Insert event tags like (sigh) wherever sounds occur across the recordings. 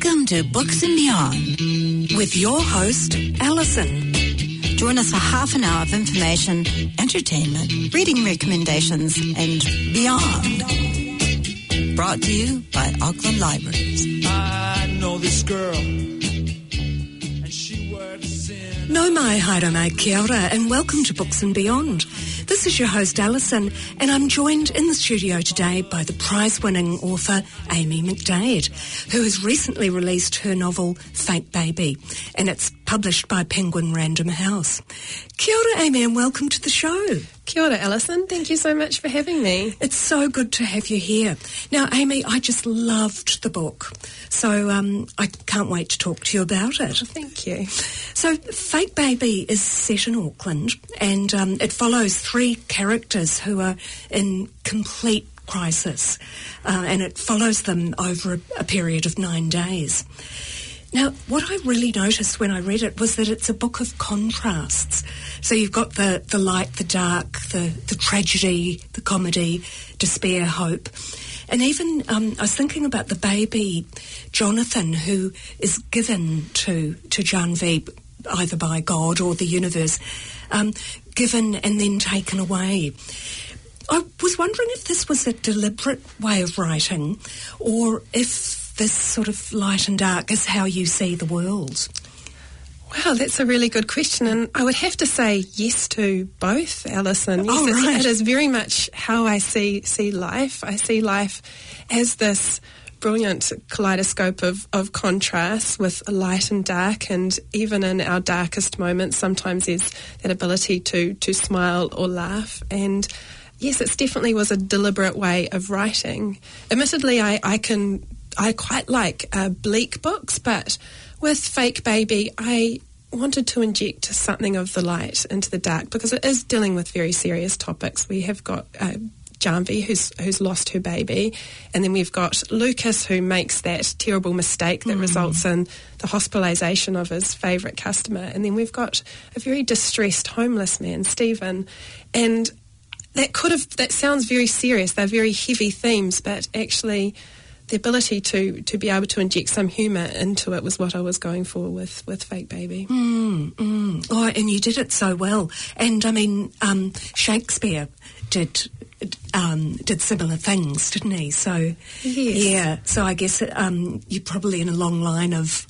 Welcome to Books and Beyond with your host, Alison. Join us for half an hour of information, entertainment, reading recommendations, and beyond. Brought to you by Auckland Libraries. I know this girl. Nau mai haere mai kia ora and welcome to Books and Beyond. This is your host Alison and I'm joined in the studio today by the prize-winning author Amy McDaid who has recently released her novel Fake Baby and it's published by Penguin Random House. Kia ora Amy and welcome to the show. Kia ora, Alison. Thank you so much for having me. It's so good to have you here. Now, Amy, I just loved the book, so um, I can't wait to talk to you about it. Thank you. So, Fake Baby is set in Auckland, and um, it follows three characters who are in complete crisis, uh, and it follows them over a, a period of nine days. Now, what I really noticed when I read it was that it's a book of contrasts. So you've got the, the light, the dark, the, the tragedy, the comedy, despair, hope. And even um, I was thinking about the baby, Jonathan, who is given to, to Janvi either by God or the universe, um, given and then taken away. I was wondering if this was a deliberate way of writing or if this sort of light and dark is how you see the world? Wow, that's a really good question, and I would have to say yes to both, Alison. Yes, oh, right. it is very much how I see see life. I see life as this brilliant kaleidoscope of, of contrast with light and dark, and even in our darkest moments, sometimes there's that ability to to smile or laugh. And yes, it definitely was a deliberate way of writing. Admittedly, I, I can I quite like uh, bleak books, but with Fake Baby, I wanted to inject something of the light into the dark because it is dealing with very serious topics. We have got uh, Janvi, who's who's lost her baby, and then we've got Lucas, who makes that terrible mistake that mm. results in the hospitalisation of his favourite customer, and then we've got a very distressed homeless man, Stephen, and that could have that sounds very serious. They're very heavy themes, but actually the ability to to be able to inject some humour into it was what I was going for with with Fake Baby. Mm, mm. Oh, and you did it so well. And I mean, um, Shakespeare did. Um, did similar things, didn't he? So, yes. yeah. So I guess um, you're probably in a long line of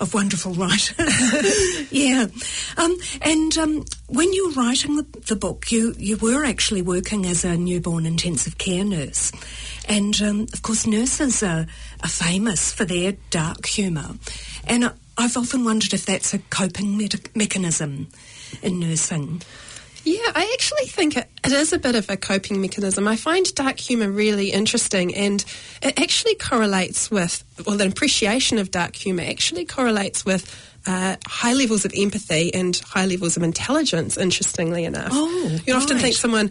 of wonderful writers. (laughs) yeah. Um, and um, when you were writing the, the, book, you, you were actually working as a newborn intensive care nurse. And um, of course, nurses are, are, famous for their dark humour. And I've often wondered if that's a coping me- mechanism in nursing. Yeah, I actually think it, it is a bit of a coping mechanism. I find dark humour really interesting and it actually correlates with, well, the appreciation of dark humour actually correlates with uh, high levels of empathy and high levels of intelligence, interestingly enough. Oh, you right. often think someone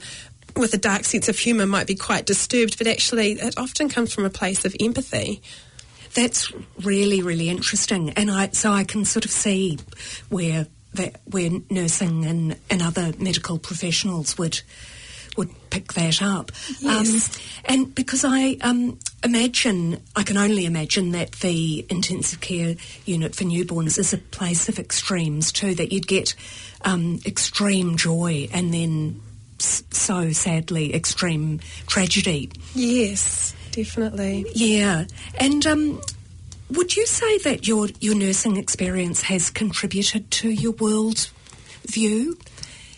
with a dark sense of humour might be quite disturbed, but actually it often comes from a place of empathy. That's really, really interesting. And I, so I can sort of see where that where nursing and, and other medical professionals would would pick that up. Yes. Um, and because I um, imagine, I can only imagine that the intensive care unit for newborns is a place of extremes too, that you'd get um, extreme joy and then so sadly extreme tragedy. Yes, definitely. Yeah. And um, would you say that your, your nursing experience has contributed to your world view?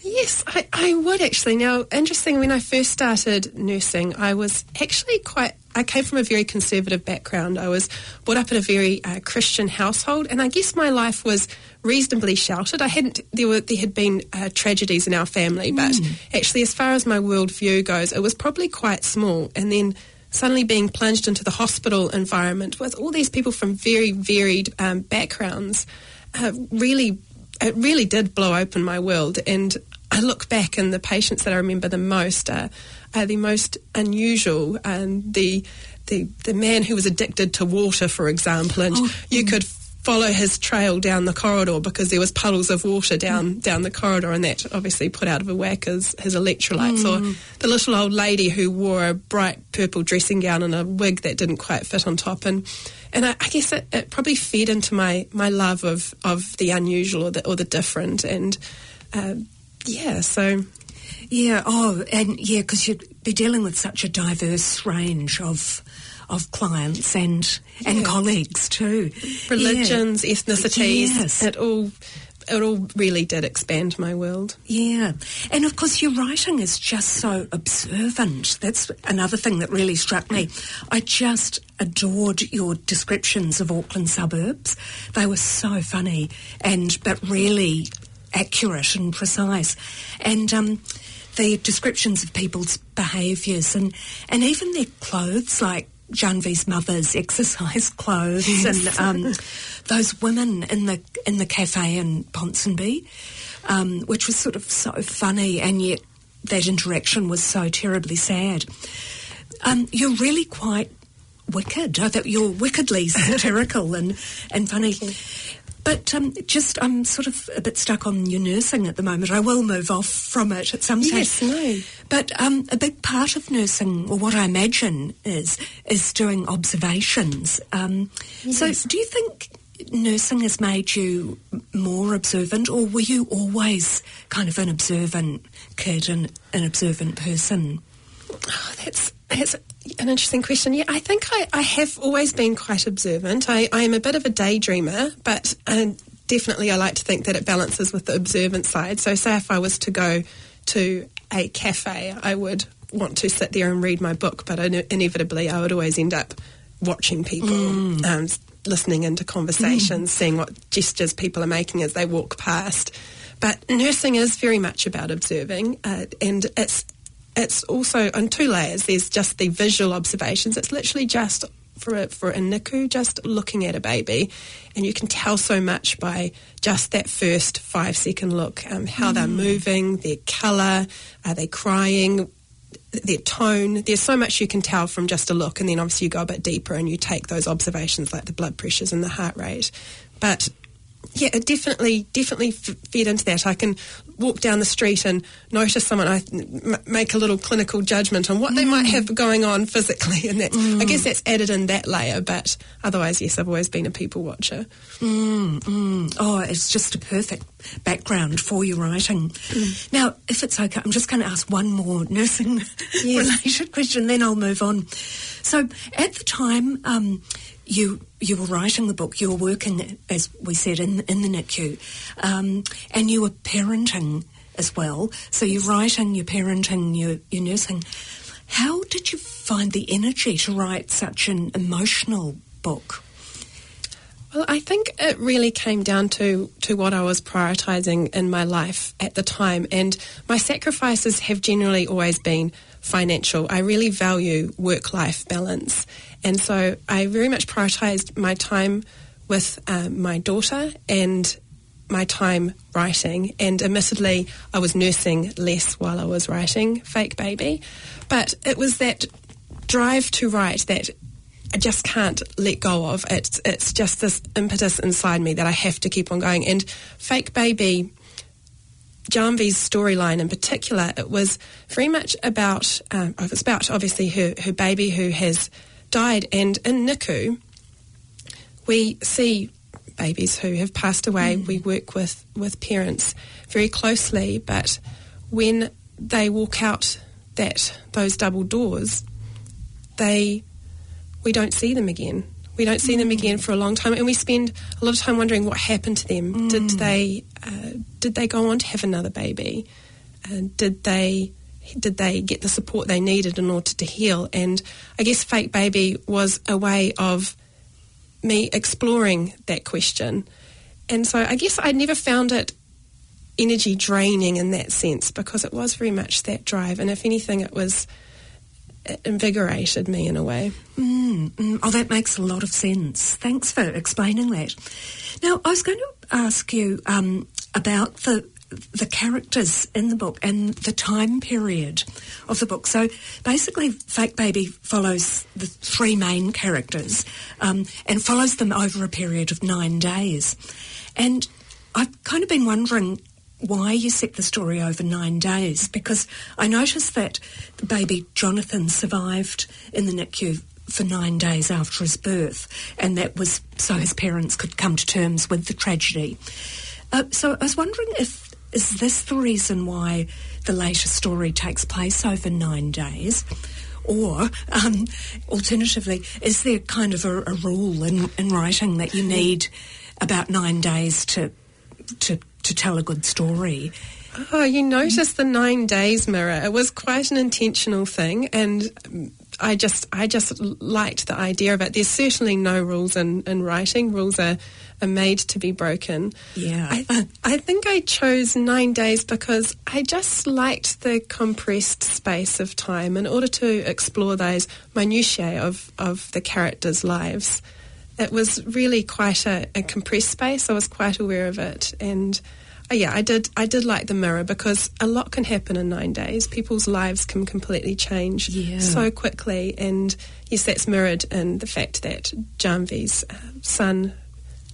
Yes, I, I would actually. Now, interesting, when I first started nursing, I was actually quite I came from a very conservative background. I was brought up in a very uh, Christian household, and I guess my life was reasonably sheltered. I hadn't there were there had been uh, tragedies in our family, but Mm. actually, as far as my worldview goes, it was probably quite small. And then suddenly being plunged into the hospital environment with all these people from very varied um, backgrounds, uh, really it really did blow open my world. And I look back, and the patients that I remember the most are, are the most unusual, and the the the man who was addicted to water, for example, and Oh, you could follow his trail down the corridor because there was puddles of water down down the corridor, and that obviously put out of a whack his, his electrolytes. Mm. Or the little old lady who wore a bright purple dressing gown and a wig that didn't quite fit on top, and and I, I guess it, it probably fed into my my love of of the unusual or the or the different, and uh, yeah, so. Yeah, oh, and yeah, because you'd be dealing with such a diverse range of of clients and and Yeah. colleagues too. religions, Yeah. ethnicities. Yes. It all it all really did expand my world. Yeah, and of course, your writing is just so observant. That's another thing that really struck me. I just adored your descriptions of Auckland suburbs. They were so funny and but really accurate and precise, and um, the descriptions of people's behaviours and and even their clothes, like. Janvi's mother's exercise clothes and um, those women in the in the cafe in Ponsonby, um, which was sort of so funny, and yet that interaction was so terribly sad. Um, you're really quite wicked. I thought you're wickedly (laughs) satirical and and funny. But um, just, I'm sort of a bit stuck on your nursing at the moment. I will move off from it at some stage. Yes, no. But um, a big part of nursing, or what I imagine is, is doing observations. Um, So, do you think nursing has made you more observant, or were you always kind of an observant kid and an observant person? Oh, that's that's an interesting question. Yeah, I think I, I have always been quite observant. I, I am a bit of a daydreamer, but uh, definitely I like to think that it balances with the observant side. So, say if I was to go to a cafe, I would want to sit there and read my book, but ine- inevitably I would always end up watching people, um, listening into conversations, seeing what gestures people are making as they walk past. But nursing is very much about observing, uh, and it's it's also on two layers. There's just the visual observations. It's literally just for a, for a NICU, just looking at a baby, and you can tell so much by just that first five second look. Um, how they're moving, their colour, are they crying, their tone. There's so much you can tell from just a look, and then obviously you go a bit deeper and you take those observations like the blood pressures and the heart rate. But yeah, it definitely, definitely f- fed into that. I can walk down the street and notice someone. I m- make a little clinical judgment on what they might have going on physically, (laughs) and that I guess that's added in that layer. But otherwise, yes, I've always been a people watcher. Mm, mm. Oh, it's just a perfect background for your writing. Now, if it's okay, I'm just going to ask one more nursing (laughs) related question, then I'll move on. So, at the time um, you you were writing the book, you were working, as we said, in in the NICU, um, and you were parenting as well. So you're writing, you're parenting, you're, you're nursing. How did you find the energy to write such an emotional book? Well, I think it really came down to, to what I was prioritising in my life at the time. And my sacrifices have generally always been financial. I really value work life balance. And so I very much prioritised my time with um, my daughter and my time writing. And admittedly, I was nursing less while I was writing Fake Baby. But it was that drive to write that I just can't let go of. It's it's just this impetus inside me that I have to keep on going. And Fake Baby, Janvi's storyline in particular, it was very much about um, it was about obviously her her baby who has died, and in NICU we see babies who have passed away. We work with with parents very closely, but when they walk out that those double doors, they we don't see them again. We don't see them again for a long time, and we spend a lot of time wondering what happened to them. Did they uh, did they go on to have another baby? Uh, did they did they get the support they needed in order to heal? And I guess fake baby was a way of me exploring that question. And so I guess I never found it energy draining in that sense because it was very much that drive. And if anything, it was it invigorated me in a way. Mm, mm. Oh, that makes a lot of sense. Thanks for explaining that. Now, I was going to ask you um, about the the characters in the book and the time period of the book. So basically, Fake Baby follows the three main characters um, and follows them over a period of nine days. And I've kind of been wondering why you set the story over nine days because I noticed that baby Jonathan survived in the NICU for nine days after his birth, and that was so his parents could come to terms with the tragedy. Uh, so I was wondering if is this the reason why the later story takes place over nine days? Or, um, alternatively, is there kind of a, a rule in, in writing that you need about nine days to to to tell a good story. Oh, you noticed the nine days mirror. It was quite an intentional thing, and I just I just liked the idea of it. There's certainly no rules in, in writing. Rules are, are made to be broken. Yeah. I, I think I chose nine days because I just liked the compressed space of time in order to explore those minutiae of, of the characters' lives it was really quite a, a, compressed space. I was quite aware of it, and yeah, I did. I did like the mirror because a lot can happen in nine days. People's lives can completely change yeah. so quickly, and yes, that's mirrored in the fact that Janvi's uh, son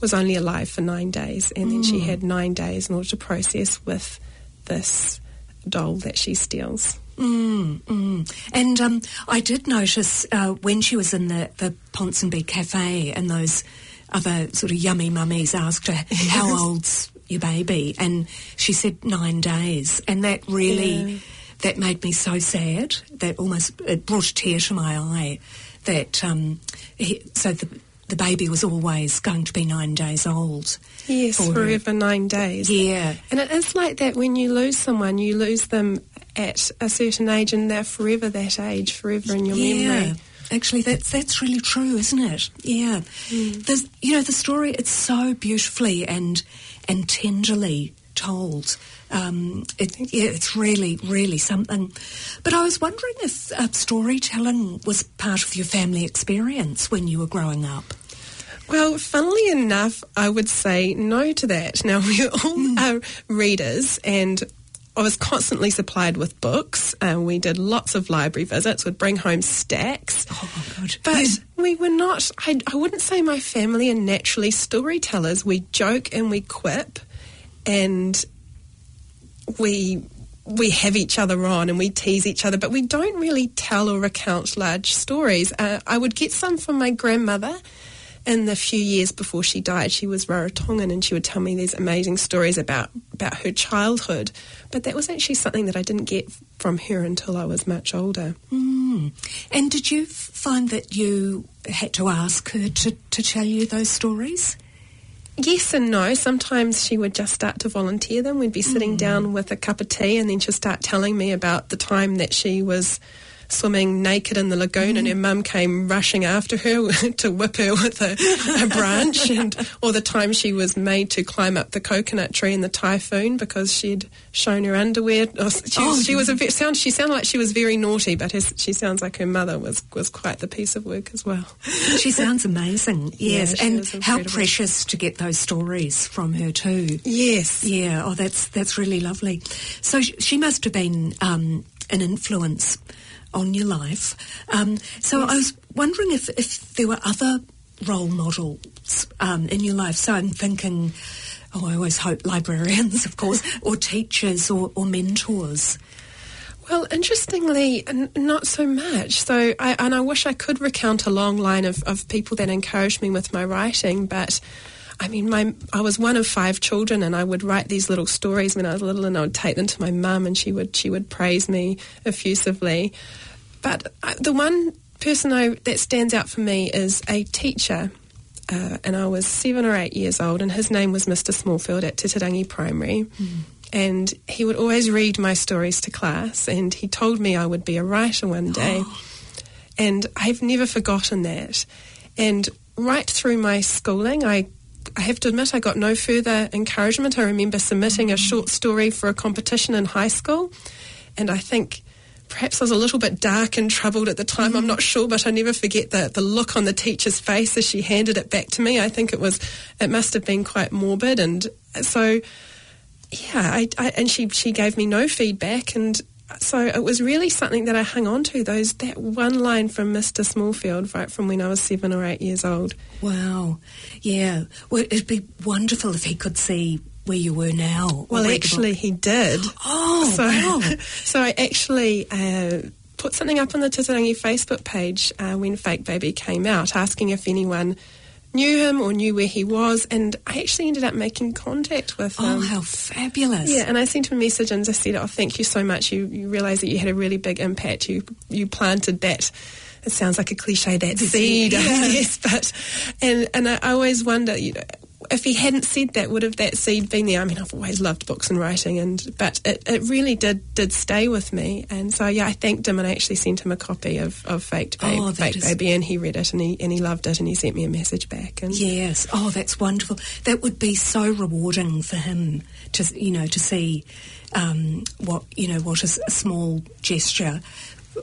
was only alive for nine days, and mm. then she mm. had nine days in order to process with this doll that she steals. Mm, mm. And um, I did notice uh, when she was in the, the Ponsonby Cafe and those other sort of yummy mummies asked her, How old's your baby? And she said nine days. And that really, yeah. that made me so sad. That almost, it brought a tear to my eye. That, um, he, so the, the baby was always going to be nine days old. Yes, for forever her. nine days. Yeah. And it is like that when you lose someone, you lose them at a certain age and they're forever that age, forever in your memory. yeah. memory. Actually, that's that's really true, isn't it? Yeah. Mm. There's, you know, the story it's so beautifully and and tenderly told. Um, it, yeah, it's really, really something. But I was wondering if uh, storytelling was part of your family experience when you were growing up. Well, funnily enough, I would say no to that. Now, we all mm. are readers, and I was constantly supplied with books. Uh, we did lots of library visits. We'd bring home stacks. Oh, God. But yeah. we were not, I, I wouldn't say my family are naturally storytellers. We joke and we quip and we we have each other on and we tease each other, but we don't really tell or recount large stories. Uh, I would get some from my grandmother in the few years before she died, she was Rarotongan and she would tell me these amazing stories about, about her childhood. But that was actually something that I didn't get from her until I was much older. Mm. And did you find that you had to ask her to, to tell you those stories? Yes and no. Sometimes she would just start to volunteer them. We'd be sitting mm. down with a cup of tea and then she'd start telling me about the time that she was swimming naked in the lagoon, mm. and her mum came rushing after her (laughs) to whip her with a, a branch, (laughs) and or the time she was made to climb up the coconut tree in the typhoon because she'd shown her underwear. She, oh, she was a bit, sound. She sounded like she was very naughty, but her, she sounds like her mother was was quite the piece of work as well. She sounds amazing. (laughs) Yes, yeah, and how precious to get those stories from her too. Yes. Yeah. Oh, that's that's really lovely. So she must have been um, an influence on your life. Um, so yes. I was wondering if, if there were other role models um, in your life. So I'm thinking, oh, I always hope librarians, (laughs) of course, or teachers or, or mentors. Well, interestingly, n- not so much. So, I, and I wish I could recount a long line of, of people that encouraged me with my writing, but I mean, my I was one of five children, and I would write these little stories when I was little, and I would take them to my mum, and she would she would praise me effusively. But uh, the one person I, that stands out for me is a teacher, uh, and I was seven or eight years old, and his name was Mr. Smallfield at Titirangi Primary. Mm. And he would always read my stories to class, and he told me I would be a writer one day. (gasps) and I've never forgotten that. And right through my schooling, I I have to admit, I got no further encouragement. I remember submitting a short story for a competition in high school, and I think perhaps I was a little bit dark and troubled at the time. I'm mm. not sure, but I never forget the, the look on the teacher's face as she handed it back to me. I think it was, it must have been quite morbid. And so yeah, I, I, and she she gave me no feedback, and so it was really something that I hung on to. Those that one line from Mr. Smallfield, right from when I was seven or eight years old. Wow. Yeah. Well, it'd be wonderful if he could see where you were now. Well, actually, he did. Oh, so, wow. (laughs) so I actually uh, put something up on the Titirangi Facebook page uh, when Fake Baby came out, asking if anyone knew him or knew where he was, and I actually ended up making contact with oh, him. Oh, how fabulous. Yeah, and I sent him a message and I said, "Oh, thank you so much. You you realise that you had a really big impact. You you planted that." It sounds like a cliche, that seed, (laughs) yeah. yes, but and and I always wonder, you know, if he hadn't said that, would have that seed been there? I mean, I've always loved books and writing, and but it, it really did did stay with me. And so yeah, I thanked him and I actually sent him a copy of, of Faked Babe, Oh, Faked is- Baby, and he read it and he and he loved it and he sent me a message back. And Yes. Oh, that's wonderful. That would be so rewarding for him to, you know, to see um, what, you know, what is a small gesture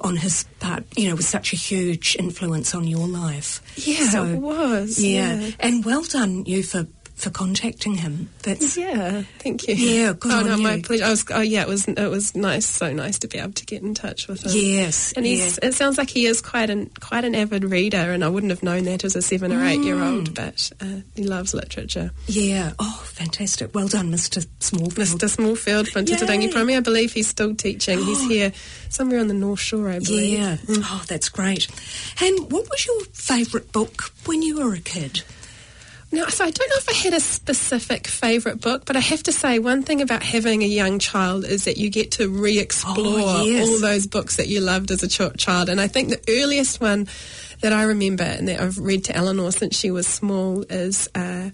on his part, you know, was such a huge influence on your life. Yeah, it was, Yeah. yeah. And well done you for, for contacting him. That's yeah, thank you. Yeah, good oh no, my pleasure. I was, oh yeah, it was it was nice, so nice to be able to get in touch with him. Yes, and he's. It sounds like he is quite an quite an avid reader, and I wouldn't have known that as a seven or eight year Mm. old, but uh, he loves literature. yeah. Oh, fantastic. Well done, Mr. Smallfield. Mr. Smallfield from Titirangi. Primary. I believe he's still teaching. He's here somewhere on the North Shore, I believe. Yeah. Oh, that's great. And what was your favourite book when you were a kid? No, so I don't know if I had a specific favourite book, but I have to say one thing about having a young child is that you get to re-explore Oh, yes. all those books that you loved as a ch- child. And I think the earliest one that I remember and that I've read to Eleanor since she was small is uh,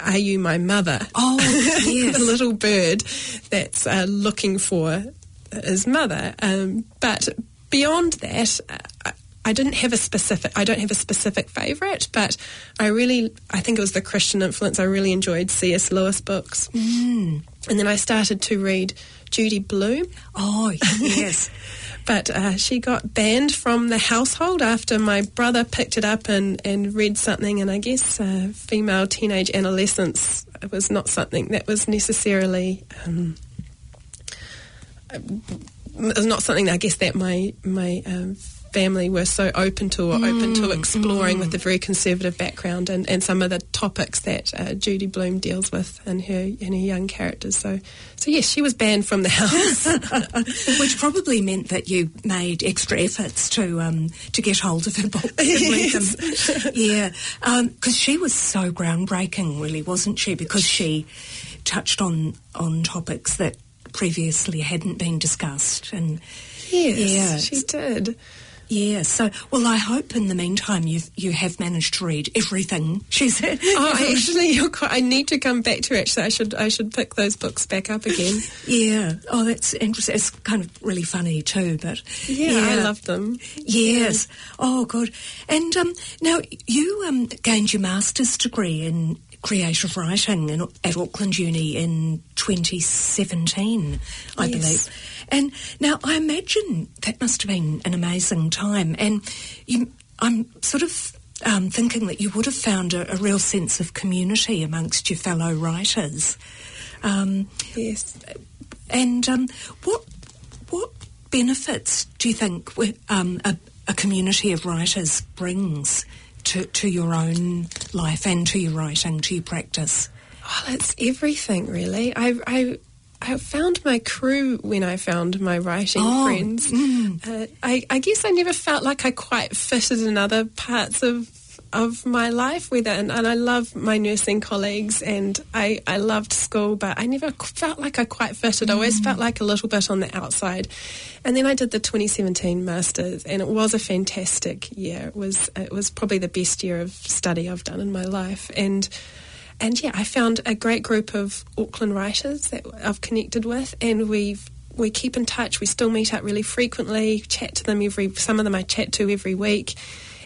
"Are You My Mother?" Oh, (laughs) yes. the little bird that's uh, looking for his mother. Um, but beyond that, uh, I, didn't have a specific. I don't have a specific favourite, but I really, I think it was the Christian influence. I really enjoyed C.S. Lewis books, mm. and then I started to read Judy Blume. Oh, yes. (laughs) But uh, she got banned from the household after my brother picked it up and, and read something, and I guess uh, female teenage adolescence was not something that was necessarily. Um, it was not something that I guess that my my um, family were so open to or open to exploring with a very conservative background and, and some of the topics that uh, Judy Blume deals with in her in her young characters. So so yes, she was banned from the house. (laughs) (laughs) Which probably meant that you made extra efforts to um, to get hold of her books and read them. Yeah, because she was so groundbreaking, really, wasn't she? Because she touched on on topics that previously hadn't been discussed, and yes, Yeah. she did. Yeah. So, well, I hope in the meantime you you have managed to read everything she said. Oh, (laughs) actually, you're quite, I need to come back to. Actually, I should I should pick those books back up again. (laughs) Yeah. Oh, that's interesting. It's kind of really funny too, but Yeah, I love them. Yes. Oh, good. And um, now you um, gained your master's degree in creative writing in, at Auckland Uni in 2017, I Yes. believe. And now I imagine that must have been an amazing time. And you, I'm sort of um, thinking that you would have found a, a real sense of community amongst your fellow writers. Um, Yes. and um, what what benefits do you think um, a, a community of writers brings to, to your own life and to your writing, to your practice? Well, it's everything, really. I, I, I found my crew when I found my writing Oh, friends. Uh, I, I guess I never felt like I quite fitted in other parts of of my life with it, and, and I love my nursing colleagues, and I, I loved school, but I never felt like I quite fitted. I always mm. felt like a little bit on the outside. And then I did the 2017 masters, and it was a fantastic year. It was it was probably the best year of study I've done in my life, and and yeah, I found a great group of Auckland writers that I've connected with, and we've we keep in touch. We still meet up really frequently, chat to them every. Some of them I chat to every week,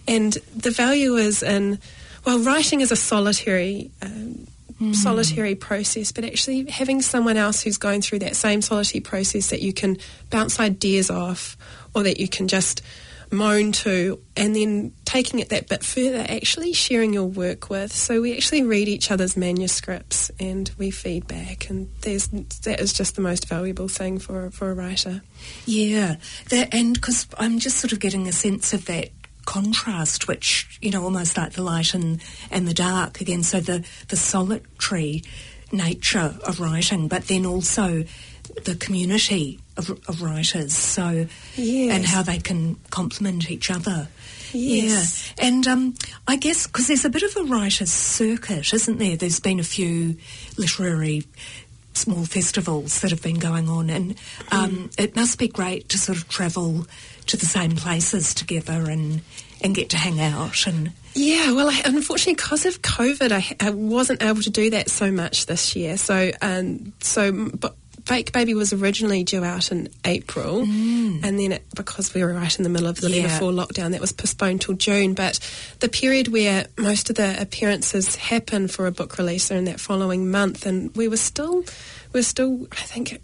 and the value is in well, writing is a solitary. Um, Solitary process, but actually having someone else who's going through that same solitary process that you can bounce ideas off, or that you can just moan to, and then taking it that bit further, actually sharing your work with. So we actually read each other's manuscripts and we feedback, and there's that is just the most valuable thing for for a writer. Yeah, that, and because I'm just sort of getting a sense of that contrast, which you know, almost like the light and and the dark again. So the the solitary nature of writing, but then also the community of, of writers. So Yes. and how they can complement each other. Yes. Yeah, and um, I guess because there's a bit of a writers' circuit, isn't there? There's been a few literary small festivals that have been going on, and um, it must be great to sort of travel to the same places together and and get to hang out and. Yeah, well, I, unfortunately, because of COVID, I, I wasn't able to do that so much this year. So, um, so, but Fake Baby was originally due out in April, and then it, because we were right in the middle of the Yeah. level four lockdown, that was postponed till June. But the period where most of the appearances happen for a book release are in that following month, and we were still, we're still, I think.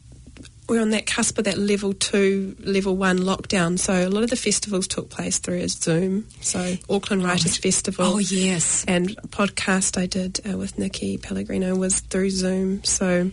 We're on that cusp of that level two, level one lockdown. So a lot of the festivals took place through Zoom. So Auckland Writers Festival. Oh yes, And a podcast I did uh, with Nicky Pellegrino was through Zoom. So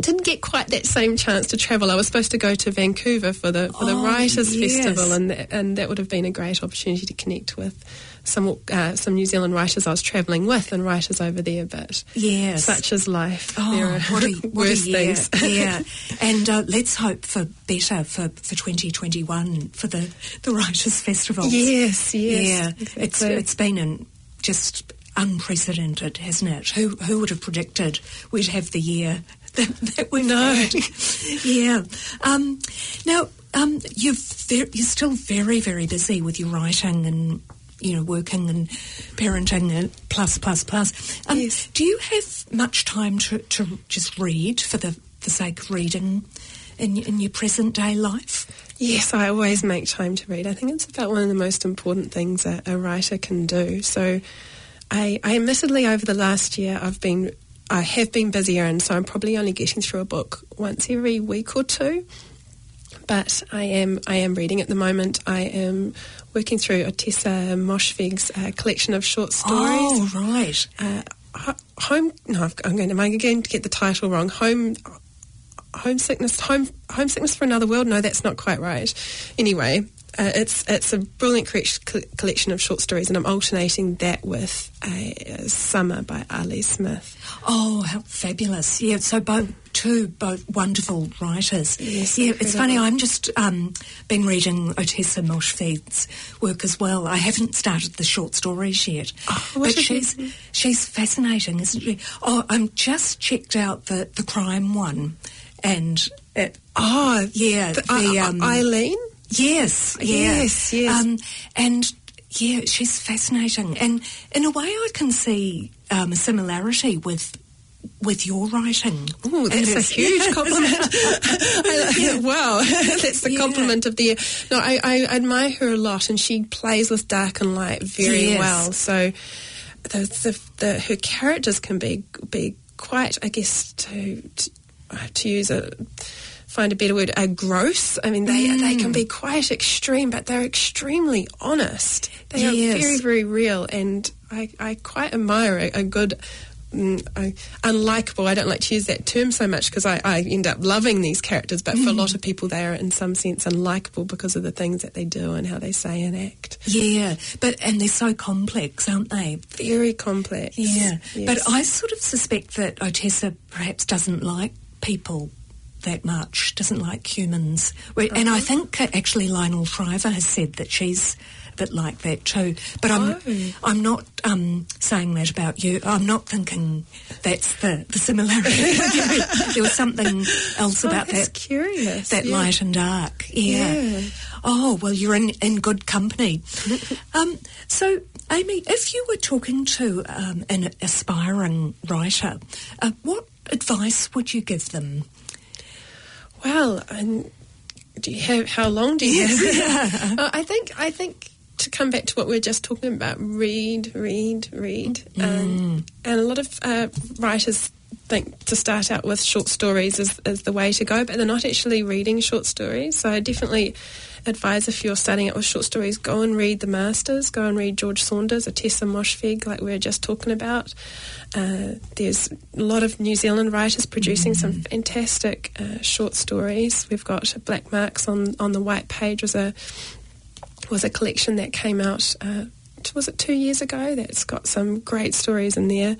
didn't get quite that same chance to travel. I was supposed to go to Vancouver for the for the Oh, Writers yes. Festival, and th- and that would have been a great opportunity to connect with some uh, some New Zealand writers I was travelling with and writers over there. But yes. such is life. Oh, there are what a, (laughs) what a worse year. things. (laughs) yeah, and uh, let's hope for better for, for 2021 for the, the Writers' Festival. yes, yes, yeah, it's it's been an, just unprecedented, hasn't it? Who who would have predicted we'd have the year (laughs) that, that we know? yeah. Um, now, um, you're ver- you're still very very busy with your writing and you know working and parenting and plus plus plus. Um, Yes. Do you have much time to, to just read for the the sake of reading in in your present day life? Yes, I always make time to read. I think it's about one of the most important things a, a writer can do. So, I, I admittedly over the last year I've been I have been busier, and so I'm probably only getting through a book once every week or two. But I am I am reading at the moment. I am working through Ottessa Moshfegh's uh, collection of short stories Oh, right. uh, home. No, I've- I'm going. Am I going to get the title wrong? Home. Homesickness. Home. Homesickness for another world. No, that's not quite right. Anyway, uh, it's it's a brilliant co- collection of short stories, and I'm alternating that with a, a Summer by Ali Smith. Oh, how fabulous! Yeah, so both two both wonderful writers. Yes, yeah, it's funny. I'm just um, been reading Ottessa Moshfegh's work as well. I haven't started the short stories yet, Oh, but she's it? she's fascinating, isn't she? Oh, I'm just checked out the the crime one, and it, Oh, yeah, the, the, um, Eileen. Yes, yeah. Yes, yes. Um, and yeah, she's fascinating, and in a way, I can see um, a similarity with with your writing. Oh, that's a huge (laughs) compliment. (laughs) I- wow, (laughs) that's the Yeah. compliment of the year. No, I, I admire her a lot, and she plays with dark and light very Yes. well. So, the, the, the, her characters can be be quite, I guess, to to, uh, to use a find a better word, uh, gross. I mean, they they Mm. can be quite extreme, but they're extremely honest. They are very very real, and I I quite admire a, a good. Mm, I, unlikable. I don't like to use that term so much because I, I end up loving these characters, but for a Mm. lot of people, they are in some sense unlikable because of the things that they do and how they say and act. Yeah, but and they're so complex, aren't they? Very complex. Yeah, Yes. but I sort of suspect that Ottessa perhaps doesn't like people that much, doesn't like humans. And Uh-huh. I think uh, actually Lionel Shriver has said that she's a bit like that too. But I'm Oh. I'm not um, saying that about you. I'm not thinking that's the, the similarity. (laughs) there was something else Oh, about that curious. that yeah. light and dark. Yeah. Yeah. Oh, well, you're in, in good company. (laughs) um, so, Amy, if you were talking to um, an aspiring writer, uh, what advice would you give them? Well, and do you have how long do you (laughs) have? Uh, I think I think to come back to what we were just talking about, read, read, read, um, and a lot of uh, writers think to start out with short stories is, is the way to go, but they're not actually reading short stories. So I definitely advise if you're starting out with short stories, go and read the masters, go and read George Saunders or Tessa Moshfegh, like we were just talking about. Uh, there's a lot of New Zealand writers producing mm. some fantastic uh, short stories. We've got Black Marks on on the White Page was a was a collection that came out. Uh, was it two years ago? That's got some great stories in there,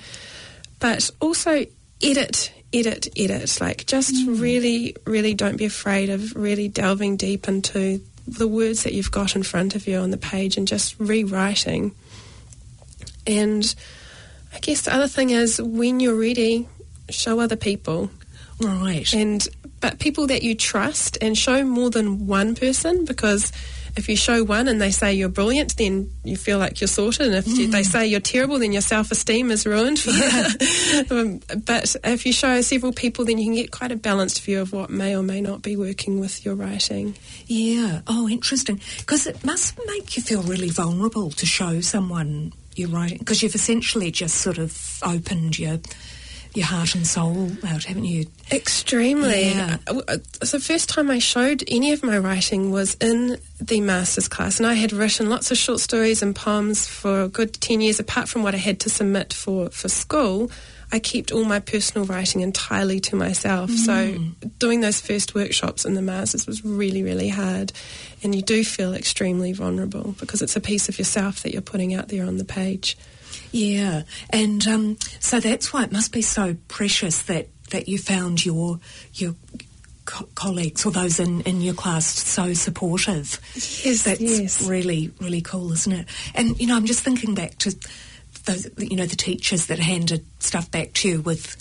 but also edit edit, edit. Like, just mm. really, really don't be afraid of really delving deep into the words that you've got in front of you on the page and just rewriting. And I guess the other thing is when you're ready, show other people. Right. And but people that you trust and show more than one person because if you show one and they say you're brilliant, then you feel like you're sorted. And if mm. you, they mm. say you're terrible, then your self esteem is ruined. Yeah. (laughs) um, but if you show several people, then you can get quite a balanced view of what may or may not be working with your writing. Yeah. Oh, interesting. Because it must make you feel really vulnerable to show someone your writing because you've essentially just sort of opened your your heart and soul out, haven't you? Extremely. Yeah. Uh, uh, the first time I showed any of my writing was in the master's class, and I had written lots of short stories and poems for a good 10 years, apart from what I had to submit for, for school. I kept all my personal writing entirely to myself. Mm. So doing those first workshops in the masters was really, really hard. And you do feel extremely vulnerable because it's a piece of yourself that you're putting out there on the page. Yeah, and um, so that's why it must be so precious that, that you found your your co- colleagues or those in, in your class so supportive. Yes, that's yes. really really cool, isn't it? And you know, I'm just thinking back to those, you know, the teachers that handed stuff back to you with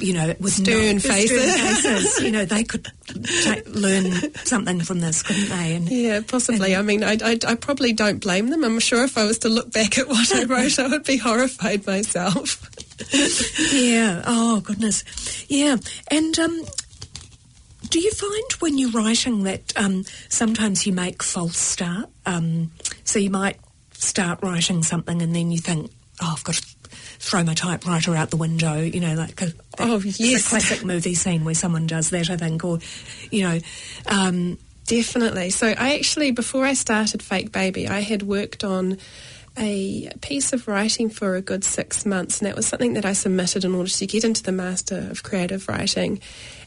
you know, with stern no, faces. Stern faces. you know, they could learn something from this, couldn't they? And, yeah, possibly. And, I mean, I, I, I, probably don't blame them. I'm sure if I was to look back at what I wrote, I would be horrified myself. yeah. Oh goodness. Yeah. And um, do you find when you're writing that um, sometimes you make false start? Um, so you might start writing something and then you think, oh, I've got to throw my typewriter out the window, you know, like a, oh, yes. classic movie scene where someone does that, I think, or, you know. Um, Definitely. So I actually, before I started Fake Baby, I had worked on a piece of writing for a good six months, and that was something that I submitted in order to get into the Master of Creative Writing.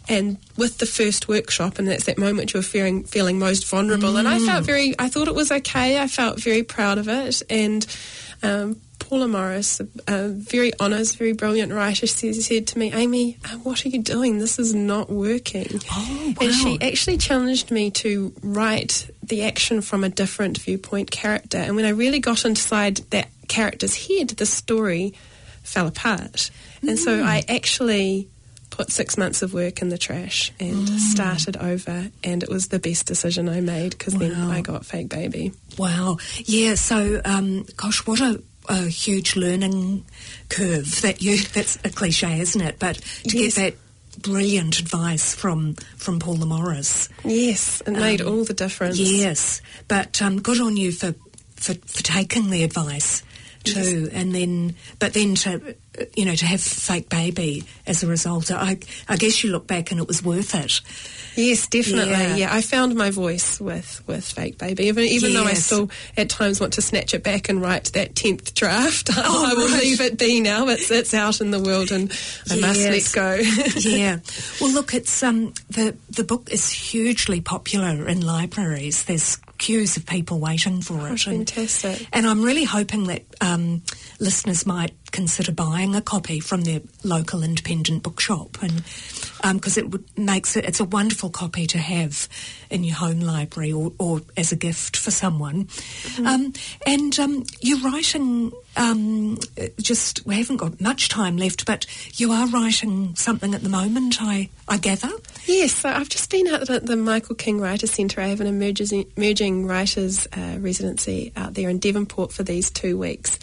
And with the first workshop, and that's that moment you're feeling feeling most vulnerable, mm. and I felt mm. very, I thought it was okay. I felt very proud of it, and um, Paula Morris, a very honest, very brilliant writer, said to me, Amy, uh, what are you doing? This is not working. Oh, wow. And she actually challenged me to write the action from a different viewpoint character. And when I really got inside that character's head, the story fell apart. Mm. And so mm. I actually put six months of work in the trash and mm. started over and it was the best decision I made because wow. then I got fake baby. Wow. Yeah, so um, gosh, what a a huge learning curve that you that's a cliche isn't it? But to yes. get that brilliant advice from from Paula Morris yes it made um, all the difference. yes. But um, good on you for, for for taking the advice too, yes. and then but then to you know to have fake baby as a result. I I guess you look back and it was worth it. Yes, definitely. Yeah, yeah I found my voice with with fake baby. Even even yes. though I still at times want to snatch it back and write that tenth draft, (laughs) oh, I will right. leave it be now. It's it's out in the world and I yes. must let go. (laughs) yeah. Well, look, it's um the the book is hugely popular in libraries. There's queues of people waiting for it. Oh, fantastic. And, and, I'm really hoping that um, listeners might consider buying a copy from their local independent bookshop, and because um, it would, makes it it's a wonderful copy to have in your home library or, or as a gift for someone. Mm-hmm. Um, and um, you're writing. Um, just we haven't got much time left, but you are writing something at the moment. I I gather. Yes, so I've just been out at the Michael King Writer Centre. I have an emerging, emerging writers uh, residency out there in Devonport for these two weeks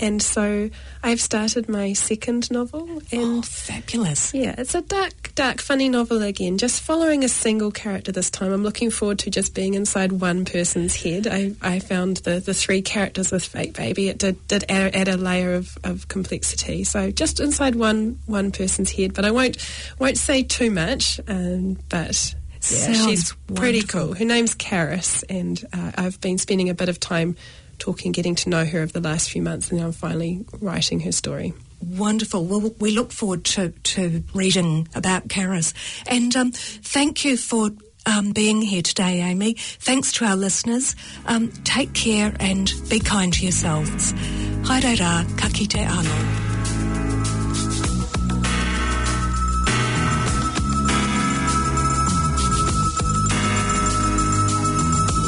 and so I've started my second novel. And oh, fabulous! Yeah, it's a dark, dark, funny novel again. Just following a single character this time. I'm looking forward to just being inside one person's head. I, I found the, the three characters with Fake Baby. It did, did add, add a layer of, of complexity. So just inside one one person's head. But I won't won't say too much. Um, but yeah, she's pretty wonderful. cool. Her name's Karis, and uh, I've been spending a bit of time talking, getting to know her over the last few months, and now I'm finally writing her story. Wonderful. Well, we look forward to, to reading about Karis. And um, thank you for um, being here today, Amy. Thanks to our listeners. Um, take care and be kind to yourselves. Haere rā, ka anō.